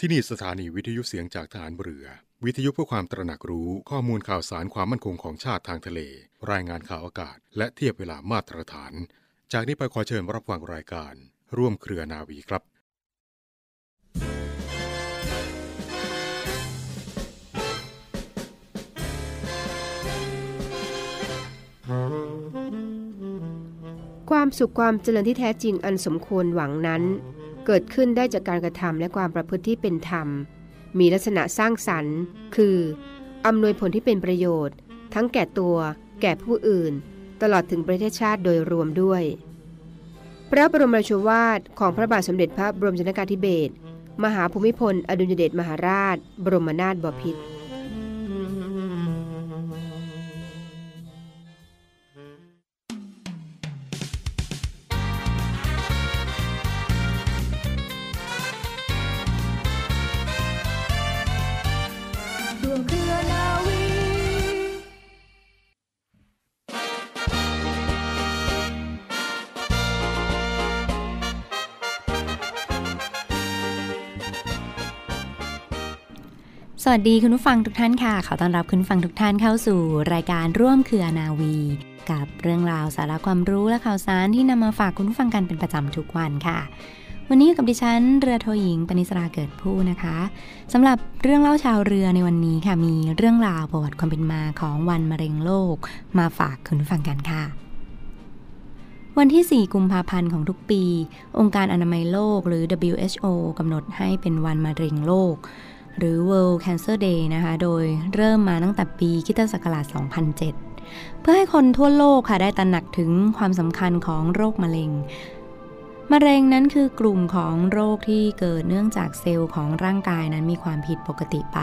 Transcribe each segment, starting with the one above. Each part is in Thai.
ที่นี่สถานีวิทยุเสียงจากทหารเรือ วิทยุเพื่อความตระหนักรู้ข้อมูลข่าวสารความมั่นคงของชาติทางทะเล รายงานข่าวอากาศ และเทียบเวลามาตรฐาน จากนี้ไปขอเชิญรับฟังรายการ ร่วมเครือนาวีครับความสุขความเจริญที่แท้จริงอันสมควรหวังนั้น เกิดขึ้นได้จากการกระทำและความประพฤติที่เป็นธรรม มีลักษณะสร้างสรรค์ คืออำนวยผลที่เป็นประโยชน์ ทั้งแก่ตัว แก่ผู้อื่น ตลอดถึงประเทศชาติโดยรวมด้วย พระบรมราชวาทของพระบาทสมเด็จพระบรมชนกาธิเบศรมหาภูมิพล อดุลยเดชมหาราช บรมนาถบพิตร วัสดีคุณผู้ฟังทุกท่านค่ะ ขอต้อนรับคุณผู้ฟังทุกท่านเข้าสู่รายการร่วมเครือนาวี กับเรื่องราวสาระความรู้และข่าวสารที่นำมาฝากคุณผู้ฟังกันเป็นประจำทุกวันค่ะ วันนี้อยู่กับดิฉันเรือโทหญิงปณิสราเกิดผู้นะคะสำหรับเรื่องเล่าชาวเรือในวันนี้ค่ะมีเรื่องราวประวัติความเป็นมาของวันมะเร็งโลก มาฝากคุณผู้ฟังกันค่ะวันที่ 4 กุมภาพันธ์ของทุกปี องค์การอนามัยโลกหรือ WHO กำหนดให้เป็นวันมะเร็งโลก หรือ World Cancer Day นะคะ โดยเริ่มมาตั้งแต่ปีคิตศักราช 2007 เพื่อให้คนทั่วโลกค่ะได้ตระหนักถึงความสำคัญของโรคมะเร็ง มะเร็งนั้นคือกลุ่มของโรคที่เกิดเนื่องจากเซลล์ของร่างกายนั้นมีความผิดปกติไป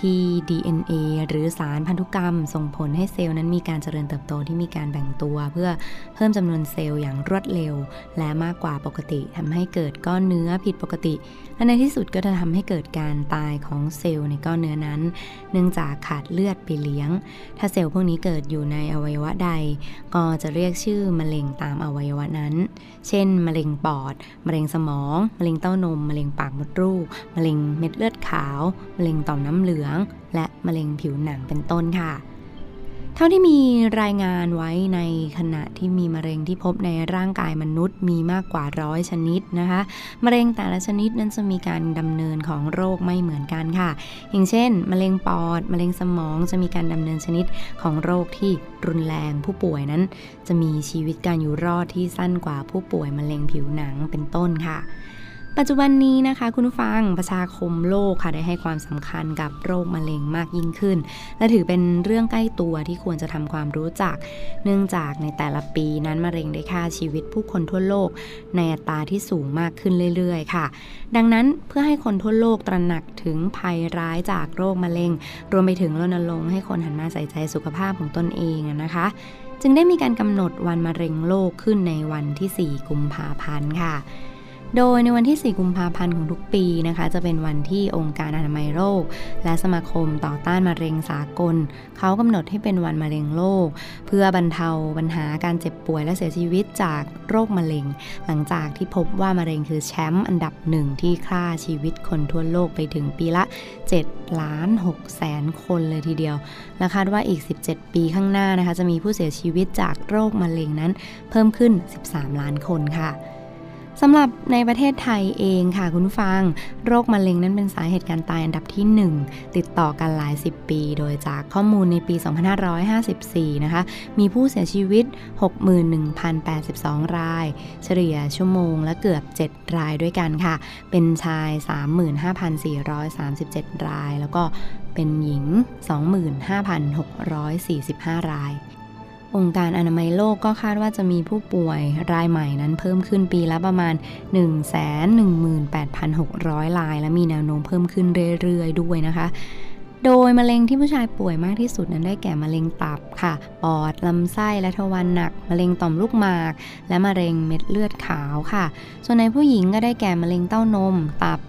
ที่ DNA หรือสารพันธุกรรม ส่งผลให้เซลล์นั้นมีการเจริญเติบโตที่มีการแบ่งตัว เพื่อเพิ่มจำนวนเซลล์อย่างรวดเร็ว และมากกว่าปกติทำให้เกิดก้อนเนื้อผิดปกติ และในที่สุดก็จะทำให้เกิดการตายของเซลล์ในก้อนเนื้อนั้น เนื่องจากขาดเลือดไปเลี้ยง ถ้าเซลล์พวกนี้เกิดอยู่ในอวัยวะใด ก็จะเรียกชื่อมะเร็งตามอวัยวะนั้น เช่น มะเร็งปอด มะเร็งสมอง มะเร็งเต้านม มะเร็งปากมดลูก มะเร็งเม็ดเลือดขาว มะเร็งต่อมน้ำเหลือง และมะเร็งผิวหนังเป็นต้นค่ะ เท่าที่มีรายงานไว้ในขณะที่มีมะเร็งที่พบในร่างกายมนุษย์มีมากกว่าร้อยชนิดนะคะ มะเร็งแต่ละชนิดนั้นจะมีการดำเนินของโรคไม่เหมือนกันค่ะ อย่างเช่น มะเร็งปอด มะเร็งสมองจะมีการดำเนินชนิดของโรคที่รุนแรงผู้ป่วยนั้น จะมีชีวิตการอยู่รอดที่สั้นกว่าผู้ป่วยมะเร็งผิวหนังเป็นต้นค่ะ ปัจจุบันนี้นะคะ คุณผู้ฟังประชาคมโลกค่ะได้ให้ความสำคัญกับโรคมะเร็งมากยิ่งขึ้น และถือเป็นเรื่องใกล้ตัวที่ควรจะทำความรู้จัก เนื่องจากในแต่ละปีนั้นมะเร็งได้ฆ่าชีวิตผู้คนทั่วโลก ในอัตราที่สูงมากขึ้นเรื่อยๆ ค่ะ ดังนั้นเพื่อให้คนทั่วโลกตระหนักถึงภัยร้ายจากโรคมะเร็ง รวมไปถึงรณรงค์ให้คนหันมาใส่ใจสุขภาพของตนเองนะคะจึงได้มีการกำหนดวันมะเร็งโลกขึ้นในวันที่ 4 กุมภาพันธ์ค่ะ โดยในวันที่ 4 กุมภาพันธ์ของทุกปีนะคะ จะเป็นวันที่องค์การอนามัยโลกและสมาคมต่อต้านมะเร็งสากล เขากำหนดให้เป็นวันมะเร็งโลก เพื่อบรรเทาปัญหาการเจ็บป่วยและเสียชีวิตจากโรคมะเร็ง หลังจากที่พบว่ามะเร็งคือแชมป์อันดับหนึ่งที่ฆ่าชีวิตคนทั่วโลกไปถึงปีละ 7 ล้าน6แสนคนเลยทีเดียว และคาดว่าอีก 17 ปีข้างหน้านะคะ จะมีผู้เสียชีวิตจากโรคมะเร็งนั้น เพิ่มขึ้น 13 ล้านคนค่ะ สำหรับในประเทศไทยเองค่ะคุณฟัง โรคมะเร็งนั้นเป็นสาเหตุการตายอันดับที่ 1 ติดต่อกันหลาย 10 ปี โดยจากข้อมูลในปี 2554 นะคะ มีผู้เสียชีวิต 61,082 ราย เฉลี่ยชั่วโมงและเกือบ 7 รายด้วยกันค่ะ เป็นชาย 35,437 ราย แล้วก็เป็นหญิง 25,645 ราย องค์การอนามัยโลกก็คาดว่าจะมีผู้ป่วยรายใหม่นั้นเพิ่มขึ้นปีละประมาณ 118,600 ราย และมีแนวโน้มเพิ่มขึ้นเรื่อยๆ ด้วยนะคะ โดยมะเร็งที่ผู้ชายป่วยมากที่สุดนั้นได้แก่มะเร็งตับค่ะ ปอด ลำไส้ และทวารหนัก มะเร็งต่อมลูกหมาก และมะเร็งเม็ดเลือดขาวค่ะ ส่วนในผู้หญิงก็ได้แก่มะเร็งเต้านม ตับ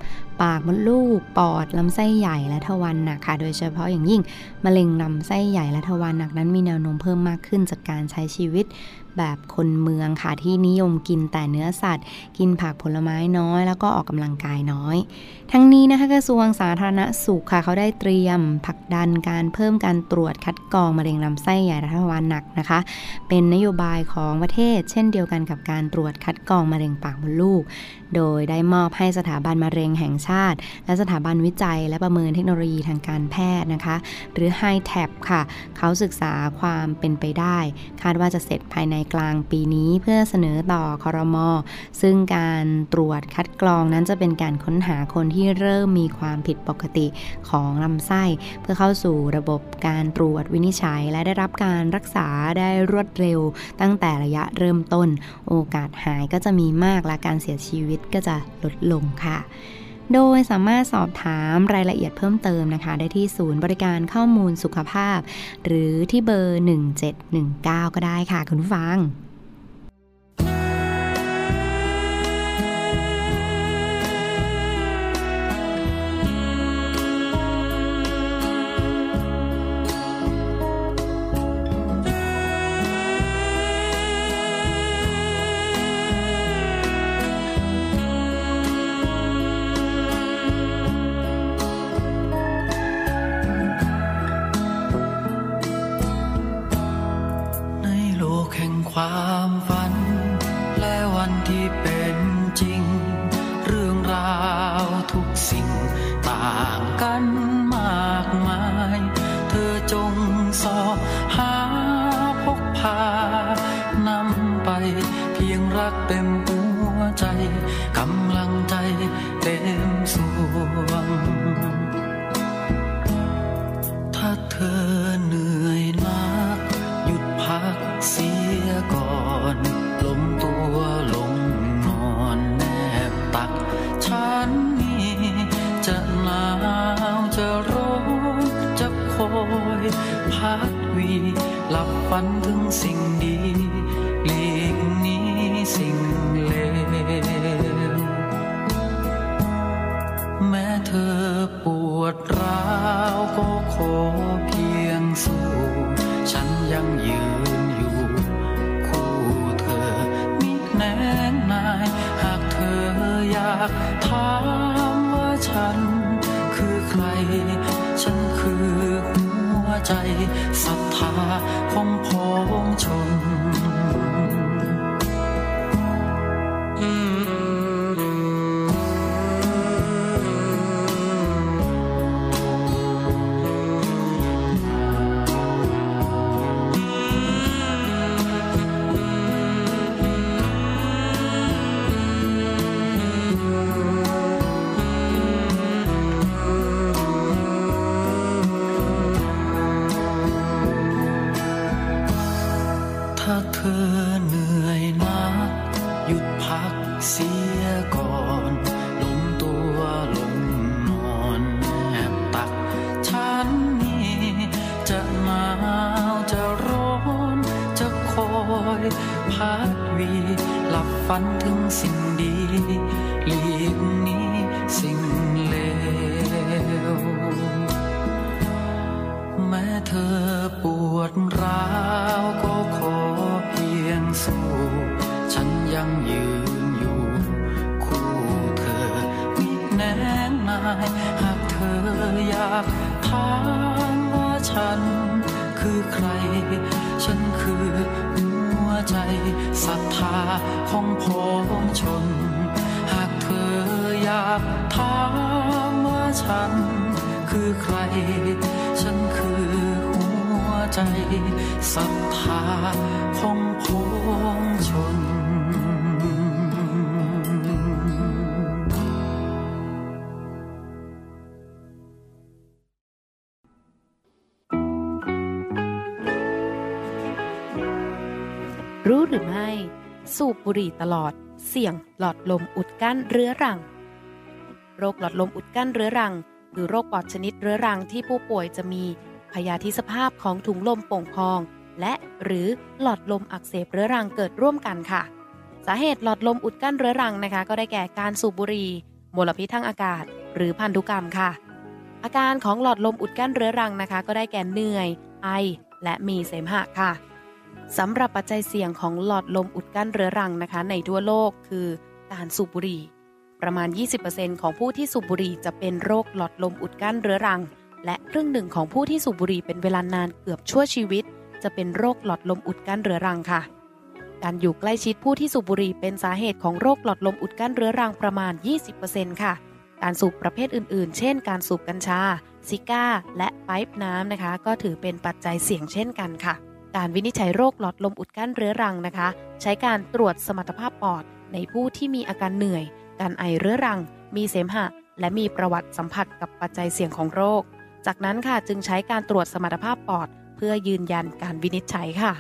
ปากมดลูก ปอด ลำไส้ใหญ่ และทวารหนักค่ะ โดยเฉพาะอย่างยิ่งมะเร็งลำไส้ใหญ่และทวารหนักนั้นมีแนวโน้มเพิ่มมากขึ้นจากการใช้ชีวิต แบบคนเมืองค่ะที่นิยมกินแต่เนื้อสัตว์ กินผักผลไม้น้อย แล้วก็ออกกำลังกายน้อย ทั้งนี้นะคะกระทรวงสาธารณสุขค่ะเขาได้เตรียมผลักดันการเพิ่มการตรวจคัดกรองมะเร็งลำไส้ใหญ่และทวาลหนักนะคะ เป็นนโยบายของประเทศ เช่นเดียวกันกับการตรวจคัดกรองมะเร็งปากมดลูก โดยได้มอบให้สถาบันมะเร็งแห่งชาติ และสถาบันวิจัย และประเมินเทคโนโลยีทางการแพทย์นะคะ หรือ h i t a p ค่ะ เขาศึกษาความเป็นไปได้ คาดว่าจะเสร็จภายในกลางปีนี้เพื่อเสนอต่อคอรมอซึ่งการตรวจคัดกรองนั้นจะเป็นการค้นหาคนที่เริ่มมีความผิดปกติของลำไส้ เพื่อเข้าสู่ระบบการตรวจวินิจฉัย และได้รับการรักษาได้รวดเร็ว ตั้งแต่ระยะเริ่มต้น โอกาสหายก็จะมีมากและการเสียชีวิตก็จะลดลงค่ะ โดยสามารถสอบถามรายละเอียดเพิ่มเติมนะคะ ได้ที่ศูนย์บริการข้อมูลสุขภาพ หรือที่เบอร์ 1719 ก็ได้ค่ะคุณผู้ฟัง พัดวีหลับฝันถึงสิ่งดีหลีกนี้สิ่งเลวแม้เธอปวดร้าวก็ขอเพียงสู้ฉันยังยืนอยู่ คู่เธอมิแนงนาย หากเธออยากถามว่าฉัน คือใคร ฉันคือ ใจศรัทธาของพ้องชน งสิ่งดีหลีกนี้สิ่งเลว แม้เธอปวดร้าวก็ขอเพียงสู้ ฉันยังยืนอยู่ คู่เธอมิแนงนายหากเธออยากถามว่าฉันคือใคร ฉันคือ ใจศรัทธาของพ้องชน หากเธออยากถามว่าฉัน คือใคร ฉันคือหัวใจศรัทธาของพ้องชน หรือไม่ สูบบุหรี่ตลอด เสี่ยงหลอดลมอุดกั้นเรื้อรัง โรคหลอดลมอุดกั้นเรื้อรัง คือโรคปอดชนิดเรื้อรังที่ผู้ป่วยจะมีพยาธิสภาพของถุงลมโป่งพอง และหรือหลอดลมอักเสบเรื้อรังเกิดร่วมกันค่ะ สาเหตุหลอดลมอุดกั้นเรื้อรังนะคะ ก็ได้แก่การสูบบุหรี่มลพิษทางอากาศ หรือพันธุกรรมค่ะ อาการของหลอดลมอุดกั้นเรื้อรังนะคะ ก็ได้แก่เหนื่อย ไอ และมีเสมหะค่ะ สำหรับปัจจัยเสี่ยงของหลอดลมอุดกั้นเรื้อรังนะคะ ในทั่วโลกคือการสูบบุหรี่ ประมาณ 20%ของผู้ที่สูบบุหรี่จะเป็นโรคหลอดลมอุดกั้นเรื้อรัง และครึ่งหนึ่งของผู้ที่สูบบุหรี่เป็นเวลานานเกือบชั่วชีวิต จะเป็นโรคหลอดลมอุดกั้นเรื้อรังค่ะ การอยู่ใกล้ชิดผู้ที่สูบบุหรี่เป็นสาเหตุของโรคหลอดลมอุดกั้นเรื้อรังประมาณ 20%ค่ะ การสูบประเภทอื่นๆ เช่น การสูบกัญชาซิก้า และไป๊ป์น้ำนะคะ ก็ถือเป็นปัจจัยเสี่ยงเช่นกันค่ะ การวินิจฉัยโรคหลอดลมอุดกั้นเรื้อรังนะคะ ใช้การตรวจสมรรถภาพปอด ในผู้ที่มีอาการเหนื่อย การไอเรื้อรัง มีเสมหะ และมีประวัติสัมผัสกับปัจจัยเสี่ยงของโรค จากนั้นค่ะจึงใช้การตรวจสมรรถภาพปอด เพื่อยืนยันการวินิจฉัยค่ะ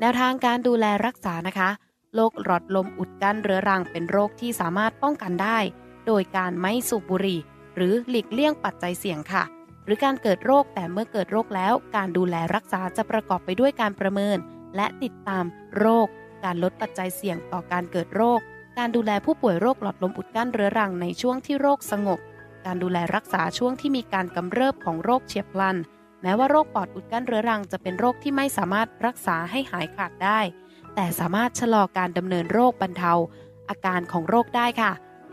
แนวทางการดูแลรักษานะคะโรคหลอดลมอุดกั้นเรื้อรังเป็นโรคที่สามารถป้องกันได้ โดยการไม่สูบบุหรี่ หรือหลีกเลี่ยงปัจจัยเสี่ยงค่ะ หรือการเกิดโรคแต่เมื่อเกิดโรคแล้ว การดูแลรักษาจะประกอบไปด้วยการประเมิน และติดตามโรค การลดปัจจัยเสี่ยงต่อการเกิดโรค การดูแลผู้ป่วยโรคหลอดลมอุดกั้นเรื้อรังในช่วงที่โรคสงบ การดูแลรักษาช่วงที่มีการกำเริบของโรคเฉียบพลัน แม้ว่าโรคปอดอุดกั้นเรื้อรังจะเป็นโรคที่ไม่สามารถรักษาให้หายขาดได้ แต่สามารถชะลอการดำเนินโรคบรรเทา อาการของโรคได้ค่ะ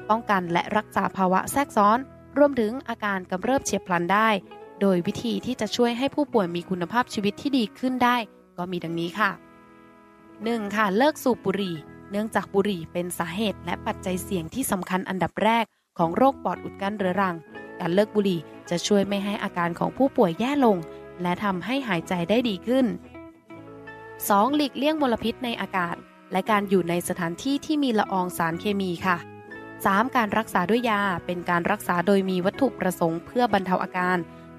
ป้องกันและรักษาภาวะแทรกซ้อน รวมถึงอาการกำเริบเฉียบพลันได้ โดยวิธีที่จะช่วยให้ผู้ป่วยมีคุณภาพชีวิตที่ดีขึ้นได้ ก็มีดังนี้ค่ะ 1. ค่ะเลิกสูบบุหรี่ เนื่องจากบุหรี่เป็นสาเหตุและปัจจัยเสี่ยงที่สำคัญอันดับแรกของโรคปอดอุดกั้นเรื้อรัง การเลิกบุหรี่จะช่วยไม่ให้อาการของผู้ป่วยแย่ลง และทำให้หายใจได้ดีขึ้น 2. หลีกเลี่ยงมลพิษในอากาศ และการอยู่ในสถานที่ที่มีละอองสารเคมีค่ะ 3. การรักษาด้วยยา เป็นการรักษาโดยมีวัตถุประสงค์เพื่อบรรเทาอาการ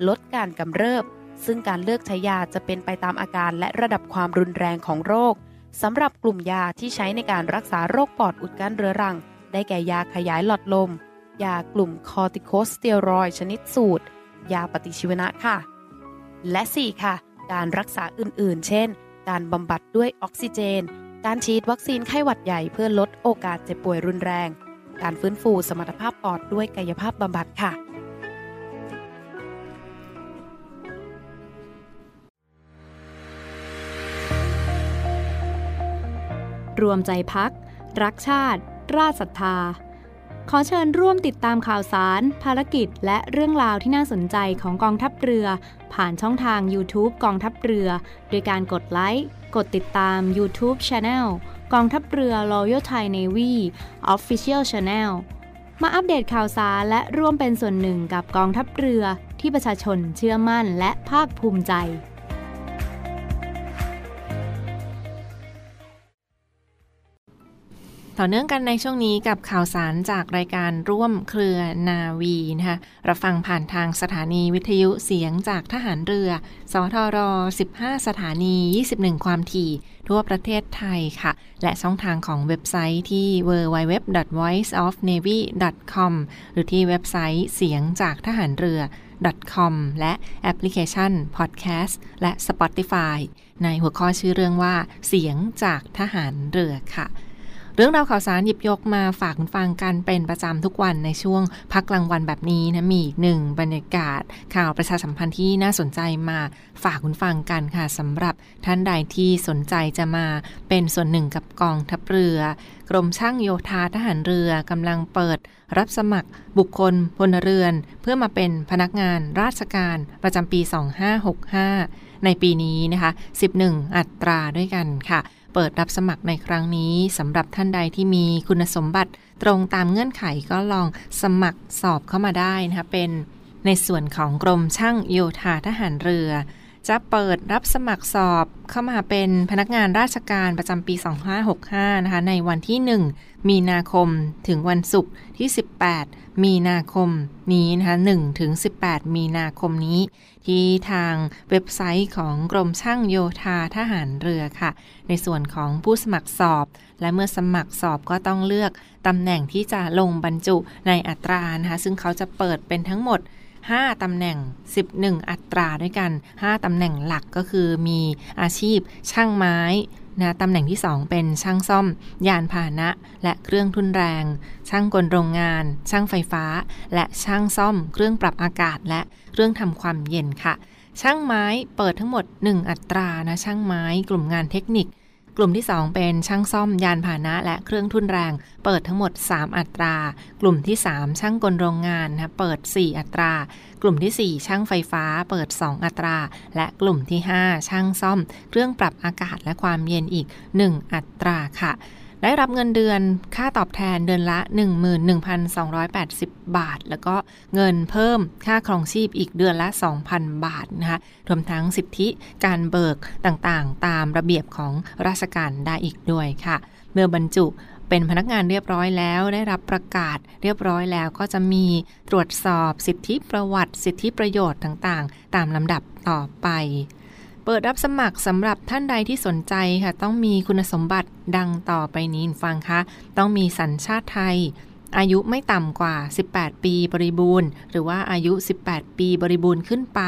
ลดการกำเริบ ซึ่งการเลือกใช้ยาจะเป็นไปตามอาการและระดับความรุนแรงของโรคสำหรับกลุ่มยาที่ใช้ในการรักษาโรคปอดอุดกั้นเรื้อรัง ได้แก่ยาขยายหลอดลม ยากลุ่มคอร์ติโคสเตียรอยด์ชนิดสูด ยาปฏิชีวนะค่ะ และ 4. ค่ะ การรักษาอื่นๆ เช่น การบำบัดด้วยออกซิเจน การฉีดวัคซีนไข้หวัดใหญ่เพื่อลดโอกาสเจ็บป่วยรุนแรง การฟื้นฟูสมรรถภาพปอดด้วยกายภาพบำบัดค่ะรวมใจพัก รักชาติ ราชศรัทธา ขอเชิญร่วมติดตามข่าวสาร ภารกิจ และเรื่องราวที่น่าสนใจของกองทัพเรือ ผ่านช่องทาง YouTube กองทัพเรือ โดยการกดไลค์ กดติดตาม YouTube Channel กองทัพเรือ Royal Thai Navy Official Channel มาอัปเดตข่าวสารและร่วมเป็นส่วนหนึ่งกับกองทัพเรือที่ประชาชนเชื่อมั่นและภาคภูมิใจ ต่อเนื่องกันในช่วงนี้กับข่าวสารจากรายการร่วมเครือนาวีนะคะรับฟังผ่านทางสถานีวิทยุเสียงจากทหารเรือ สทร 15 สถานี 21 ความถี่ ทั่วประเทศไทยค่ะ และช่องทางของเว็บไซต์ที่ www.voiceofnavy.com หรือที่เว็บไซต์เสียงจากทหารเรือ .com และแอปพลิเคชัน Podcast และ Spotify ในหัวข้อชื่อเรื่องว่า เสียงจากทหารเรือค่ะ เรื่องราวข่าวสารหยิบยกมาฝากคุณฟังกันเป็นประจำทุกวันในช่วงพักกลางวันแบบนี้นะมีอีกหนึ่งบรรยากาศข่าวประชาสัมพันธ์ที่น่าสนใจมาฝากคุณฟังกันค่ะสำหรับท่านใดที่สนใจจะมาเป็นส่วนหนึ่งกับกองทัพเรือกรมช่างโยธาทหารเรือกำลังเปิดรับสมัครบุคคลพลเรือน เพื่อมาเป็นพนักงานราชการประจำปี 2565 ในปีนี้นะคะ 11 อัตราด้วยกันค่ะ เปิดรับสมัครในครั้งนี้สำหรับท่านใดที่มีคุณสมบัติตรงตามเงื่อนไขก็ลองสมัครสอบเข้ามาได้นะคะเป็นในส่วนของกรมช่างโยธาทหารเรือ จะเปิดรับสมัครสอบเข้ามาเป็นพนักงานราชการประจำปี 2565 นะคะ ในวันที่ 1 มีนาคมถึงวันศุกร์ที่ 18 มีนาคมนี้นะคะ1ถึง 18 มีนาคมนี้ ที่ทางเว็บไซต์ของกรมช่างโยธาทหารเรือค่ะ ในส่วนของผู้สมัครสอบ และเมื่อสมัครสอบก็ต้องเลือกตำแหน่งที่จะลงบรรจุในอัตรานะคะ ซึ่งเขาจะเปิดเป็นทั้งหมด 5 ตำแหน่ง 11 อัตราด้วยกัน 5 ตำแหน่งหลักก็คือมีอาชีพช่างไม้นะตำแหน่งที่ 2 เป็นช่างซ่อม ยานพาหนะ และเครื่องทุนแรง ช่างกลโรงงาน ช่างไฟฟ้า และช่างซ่อม เครื่องปรับอากาศ และเครื่องทำความเย็นค่ะ ช่างไม้เปิดทั้งหมด 1 อัตรานะช่างไม้กลุ่มงานเทคนิค กลุ่มที่ 2 เป็นช่างซ่อมยานพาหนะ และเครื่องทุนแรง เปิดทั้งหมด 3 อัตรา กลุ่มที่ 3 ช่างกลโรงงานนะเปิด 4 อัตรา กลุ่มที่ 4 ช่างไฟฟ้า เปิด 2 อัตรา และกลุ่มที่ 5 ช่างซ่อม เครื่องปรับอากาศและความเย็นอีก 1 อัตราค่ะ ได้รับเงินเดือนค่าตอบแทนเดือนละ 11,280 บาท แล้วก็เงินเพิ่มค่าครองชีพอีกเดือนละ 2,000 บาทนะคะรวมทั้งสิทธิการเบิกต่างๆ ตามระเบียบของราชการได้อีกด้วยค่ะ เมื่อบรรจุเป็นพนักงานเรียบร้อยแล้วได้รับประกาศเรียบร้อยแล้วก็จะมีตรวจสอบสิทธิประวัติ สิทธิประโยชน์ต่างๆ ตามลำดับต่อไป เปิดรับสมัครสำหรับท่านใดที่สนใจค่ะ ต้องมีคุณสมบัติดังต่อไปนี้ฟังคะต้องมีสัญชาติไทย อายุไม่ต่ำกว่า 18 ปีบริบูรณ์ หรือว่าอายุ 18 ปีบริบูรณ์ขึ้นไป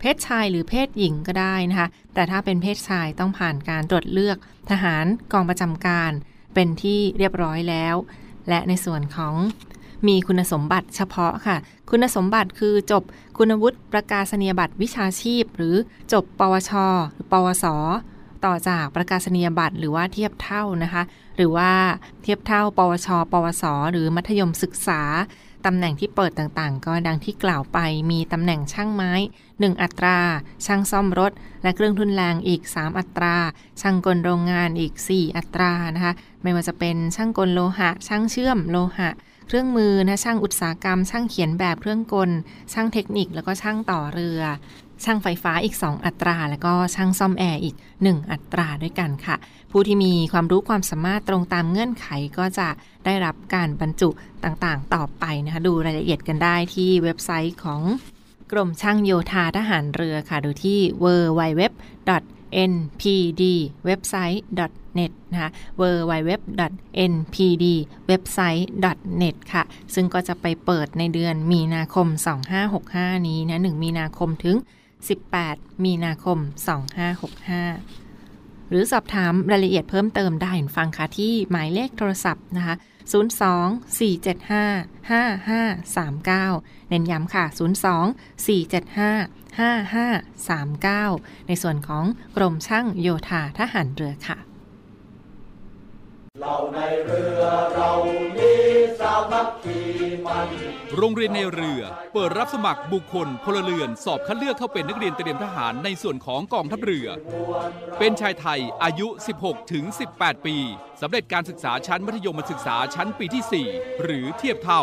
เพศชายหรือเพศหญิงก็ได้นะคะ แต่ถ้าเป็นเพศชายต้องผ่านการตรวจเลือกทหารกองประจำการ เป็นที่เรียบร้อยแล้ว และในส่วนของ มีคุณสมบัติเฉพาะค่ะ คุณสมบัติคือจบคุณวุฒิประกาศนียบัตรวิชาชีพ หรือจบ ปวช หรือปวส ต่อจากประกาศนียบัตรหรือว่าเทียบเท่านะคะ หรือว่าเทียบเท่า ปวช ปวส หรือมัธยมศึกษาตำแหน่งที่เปิดต่างๆ ก็ดังที่กล่าวไปมีตำแหน่งช่างไม้ 1 อัตรา ช่างซ่อมรถ และเครื่องทุนแรงอีก 3 อัตรา ช่างกลโรงงานอีก 4 อัตรานะคะ ไม่ว่าจะเป็นช่างกลโลหะ ช่างเชื่อมโลหะ เครื่องมือนะช่างอุตสาหกรรม ช่างเขียนแบบเครื่องกล ช่างเทคนิคแล้วก็ช่างต่อเรือ ช่างไฟฟ้าอีก 2 อัตรา แล้วก็ช่างซ่อมแอร์อีก 1 อัตราด้วยกันค่ะ ผู้ที่มีความรู้ความสามารถตรงตามเงื่อนไขก็จะได้รับการบรรจุต่างๆ ต่อไปนะคะดูรายละเอียดกันได้ที่เว็บไซต์ของกรมช่างโยธาทหารเรือค่ะ ดูที่ w w w npd website net นะคะ w w w npd website net ค่ะ ซึ่งก็จะไปเปิดในเดือนมีนาคม 2565 นี้นะ 1 มีนาคมถึง 18 มีนาคม 2565 หรือสอบถามรายละเอียดเพิ่มเติมได้ฟังค่ะที่หมายเลขโทรศัพท์นะคะ 02 475 5539 เน้นย้ำค่ะ 02 475 5539 ในส่วนของกรมช่างโยธาทหารเรือค่ะ เราในเรือเรานี้สามัคคีมันโรงเรียนในเรือ เปิดรับสมัครบุคคลพลเรือนสอบคัดเลือกเข้าเป็นนักเรียนเตรียมทหารในส่วนของกองทัพเรือ เป็นชายไทยอายุ 16 ถึง 18 ปีสำเร็จการศึกษาชั้นมัธยมศึกษาชั้นปีที่ 4 หรือเทียบเท่า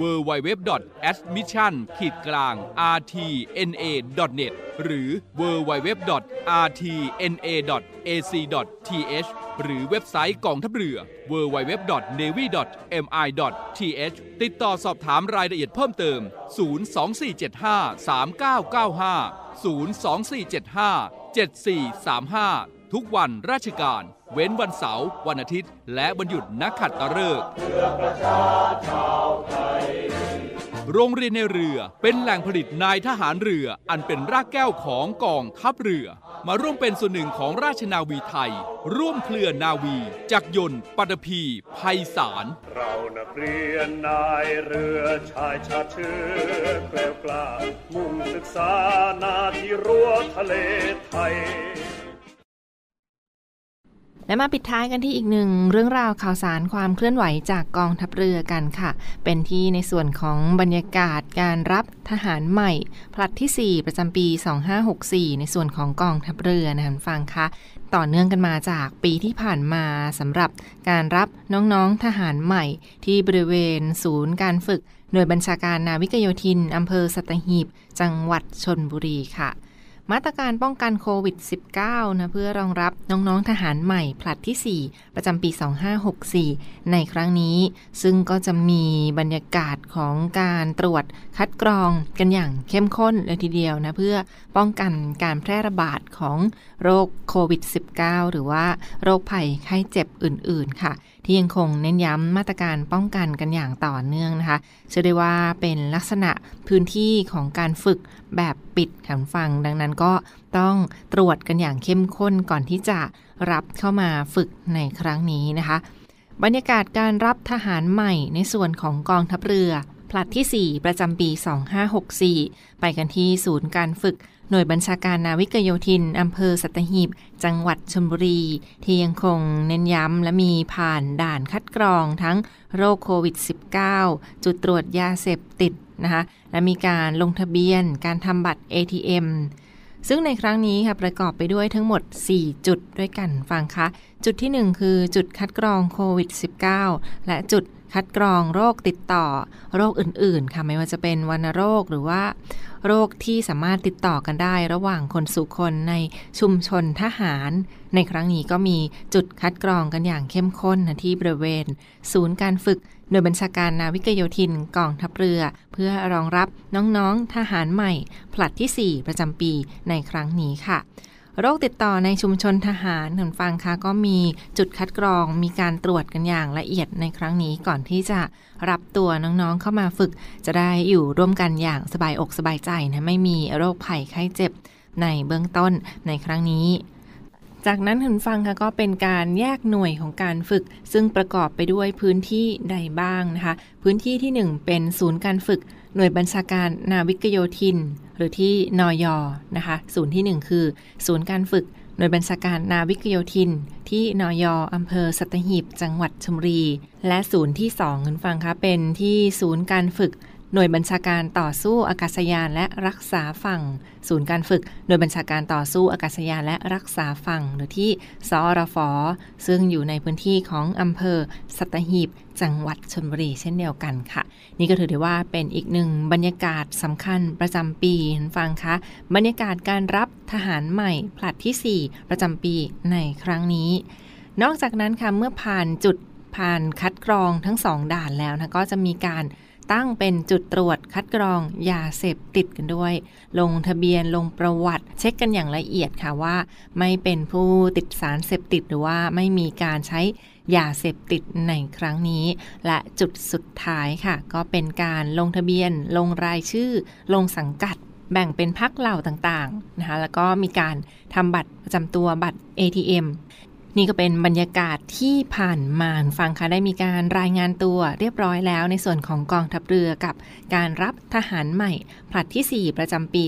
www.admission-rtna.net หรือ www.rtna.ac.th หรือเว็บไซต์กองทัพเรือ www.navy.mi.th ติดต่อสอบถามรายละเอียดเพิ่มเติม 024753995 024757435 ทุกวันราชการ เว้นวันเสาร์ วันอาทิตย์ และวันหยุดนักขัดตฤกษ์ โรงเรียนในเรือเป็นแหล่งผลิตนายทหารเรือ อันเป็นรากแก้วของกองทัพเรือ มาร่วมเป็นส่วนหนึ่งของราชนาวีไทย ร่วมเครือนนาวีจักยนต์ปัตภีภัยสาร เรานักเรียนนายเรือชายชาเชื้อแกล้วกล้ามุ่งศึกษานาที่รั้วทะเลไทย และมาปิดท้ายกันที่อีกหนึ่งเรื่องราวข่าวสารความเคลื่อนไหวจากกองทัพเรือกันค่ะ เป็นที่ในส่วนของบรรยากาศการรับทหารใหม่ ผลัดที่ 4 ประจำปี 2564 ในส่วนของกองทัพเรือนะฟังคะต่อเนื่องกันมาจากปีที่ผ่านมาสำหรับการรับน้องๆทหารใหม่ ที่บริเวณศูนย์การฝึก หน่วยบัญชาการนาวิกโยธินอำเภอสัตหีบ จังหวัดชนบุรีค่ะ มาตรการป้องกันโควิด -19 นะเพื่อรองรับน้องๆทหารใหม่ผลัดที่ 4 ประจำปี 2564 ในครั้งนี้ ซึ่งก็จะมีบรรยากาศของการตรวจคัดกรองกันอย่างเข้มข้นเลยทีเดียวนะเพื่อป้องกันการแพร่ระบาดของโรคโควิด -19 หรือว่าโรคภัยไข้เจ็บอื่นๆค่ะ ที่ยังคงเน้นย้ำมาตรการป้องกันกันอย่างต่อเนื่องนะคะเชื่อได้ว่าเป็นลักษณะพื้นที่ของการฝึกแบบปิดขันฟัง ดังนั้นก็ต้องตรวจกันอย่างเข้มข้นก่อนที่จะรับเข้ามาฝึกในครั้งนี้นะคะ บรรยากาศการรับทหารใหม่ในส่วนของกองทัพเรือผลัดที่ 4 ประจำปี 2564 ไปกันที่ศูนย์การฝึก หน่วยบัญชาการนาวิกโยธิน อำเภอสัตหีบ จังหวัดชลบุรี ที่ยังคงเน้นย้ำและมีผ่านด่านคัดกรองทั้งโรคโควิด -19 จุดตรวจยาเสพติดนะคะ และมีการลงทะเบียนการทำบัตร ATM ซึ่งในครั้งนี้ค่ะประกอบไปด้วยทั้งหมด 4 จุดด้วยกันฟังคะ จุดที่ 1 คือจุดคัดกรองโควิด -19 และจุด คัดกรองโรคติดต่อโรคอื่นๆ ค่ะ ไม่ว่าจะเป็นวัณโรคหรือว่า โรคที่สามารถติดต่อกันได้ ระหว่างคนสู่คนในชุมชนทหาร ในครั้งนี้ก็มีจุดคัดกรองกันอย่างเข้มข้นนะที่บริเวณ ศูนย์การฝึกโดยบัญชาการนาวิกโยธินกองทัพเรือ เพื่อรองรับน้องๆทหารใหม่ ผลัดที่ 4 ประจำปีในครั้งนี้ค่ะ โรคติดต่อในชุมชนทหารหนุนฟังคะก็มีจุดคัดกรองมีการตรวจกันอย่างละเอียดในครั้งนี้ก่อนที่จะรับตัวน้องๆเข้ามาฝึก จะได้อยู่ร่วมกันอย่างสบายอกสบายใจนะไม่มีโรคภัยไข้เจ็บในเบื้องต้นในครั้งนี้จากนั้นหุนฟังค่ะก็เป็นการแยกหน่วยของการฝึก ซึ่งประกอบไปด้วยพื้นที่ใดบ้างนะคะ พื้นที่ที่ 1 เป็นศูนย์การฝึก หน่วยบัญชาการนาวิกโยธิน หรือที่นอยนะคะศูนย์ที่ 1 คือ ศูนย์การฝึกหน่วยบัญชาการนาวิกโยธิน ที่นอยอำเภอสัตหีบ จังหวัดชลบุรี และศูนย์ที่2คุณฟังคะเป็นที่ศูนย์การฝึก หน่วยบัญชาการต่อสู้อากาศยานและรักษาฝั่ง ศูนย์การฝึก หน่วยบัญชาการต่อสู้อากาศยานและรักษาฝั่งหรือที่สอรฟซึ่งอยู่ในพื้นที่ของอำเภอสัตหีบจังหวัดชลบุรีเช่นเดียวกันค่ะ นี่ก็ถือได้ว่าเป็นอีกหนึ่งบรรยากาศสำคัญประจำปีคุณฟังคะบรรยากาศการรับทหารใหม่ผลัดที่ 4 ประจำปีในครั้งนี้ นอกจากนั้นค่ะเมื่อผ่านจุดผ่านคัดกรองทั้งสองด่านแล้วนะก็จะมีการ ตั้งเป็นจุดตรวจคัดกรองยาเสพติดกันด้วย ลงทะเบียนลงประวัติ เช็คกันอย่างละเอียดค่ะว่า ไม่เป็นผู้ติดสารเสพติดหรือว่าไม่มีการใช้ยาเสพติดในครั้งนี้ และจุดสุดท้ายค่ะ ก็เป็นการลงทะเบียน ลงรายชื่อ ลงสังกัด แบ่งเป็นพักเหล่าต่างๆนะคะแล้วก็มีการทำบัตรประจำตัวบัตร ATM นี่ก็เป็นบรรยากาศที่ผ่านมาฟังค่ะได้มีการรายงานตัวเรียบร้อยแล้วในส่วนของกองทัพเรือกับการรับทหารใหม่ผลัดที่ 4 ประจำปี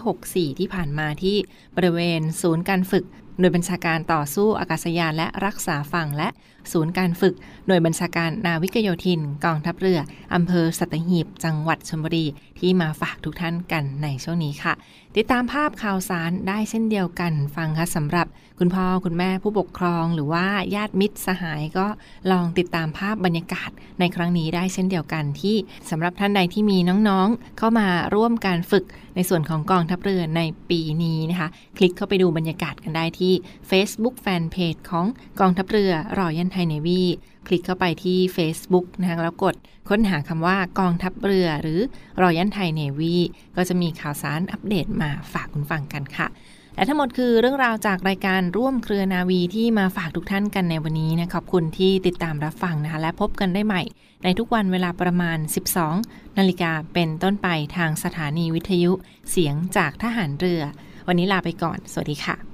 2564 ที่ผ่านมาที่บริเวณศูนย์การฝึกโดยบัญชาการต่อสู้อากาศยานและรักษาฝั่งและ ศูนย์การฝึกโดยบัญชาการนาวิกโยธิน กองทัพเรืออำเภอสัตหีบ จังหวัดชลบุรี ที่มาฝากทุกท่านกันในช่วงนี้ค่ะ ติดตามภาพข่าวสารได้เช่นเดียวกันฟังค่ะสำหรับคุณพ่อคุณแม่ผู้ปกครองหรือว่าญาติมิตรสหายก็ลองติดตามภาพบรรยากาศในครั้งนี้ได้เช่นเดียวกันที่สำหรับท่านใดที่มีน้องๆ เข้ามาร่วมการฝึกในส่วนของกองทัพเรือในปีนี้นะคะ คลิกเข้าไปดูบรรยากาศกันได้ที่ Facebook Fanpage ของกองทัพเรือรอยันไทยเนวีคลิกเข้าไปที่ Facebook นะคะแล้วกดค้นหาคำว่ากองทัพเรือหรือรอยันไทยเนวีก็จะมีข่าวสารอัปเดตมาฝากคุณฟังกันค่ะ และทั้งหมดคือเรื่องราวจากรายการร่วมเครือนาวีที่มาฝากทุกท่านกันในวันนี้นะขอบคุณที่ติดตามรับฟังนะคะและพบกันได้ใหม่ ในทุกวันเวลาประมาณ 12 นาฬิกาเป็นต้นไปทางสถานีวิทยุเสียงจากทหารเรือ วันนี้ลาไปก่อน สวัสดีค่ะ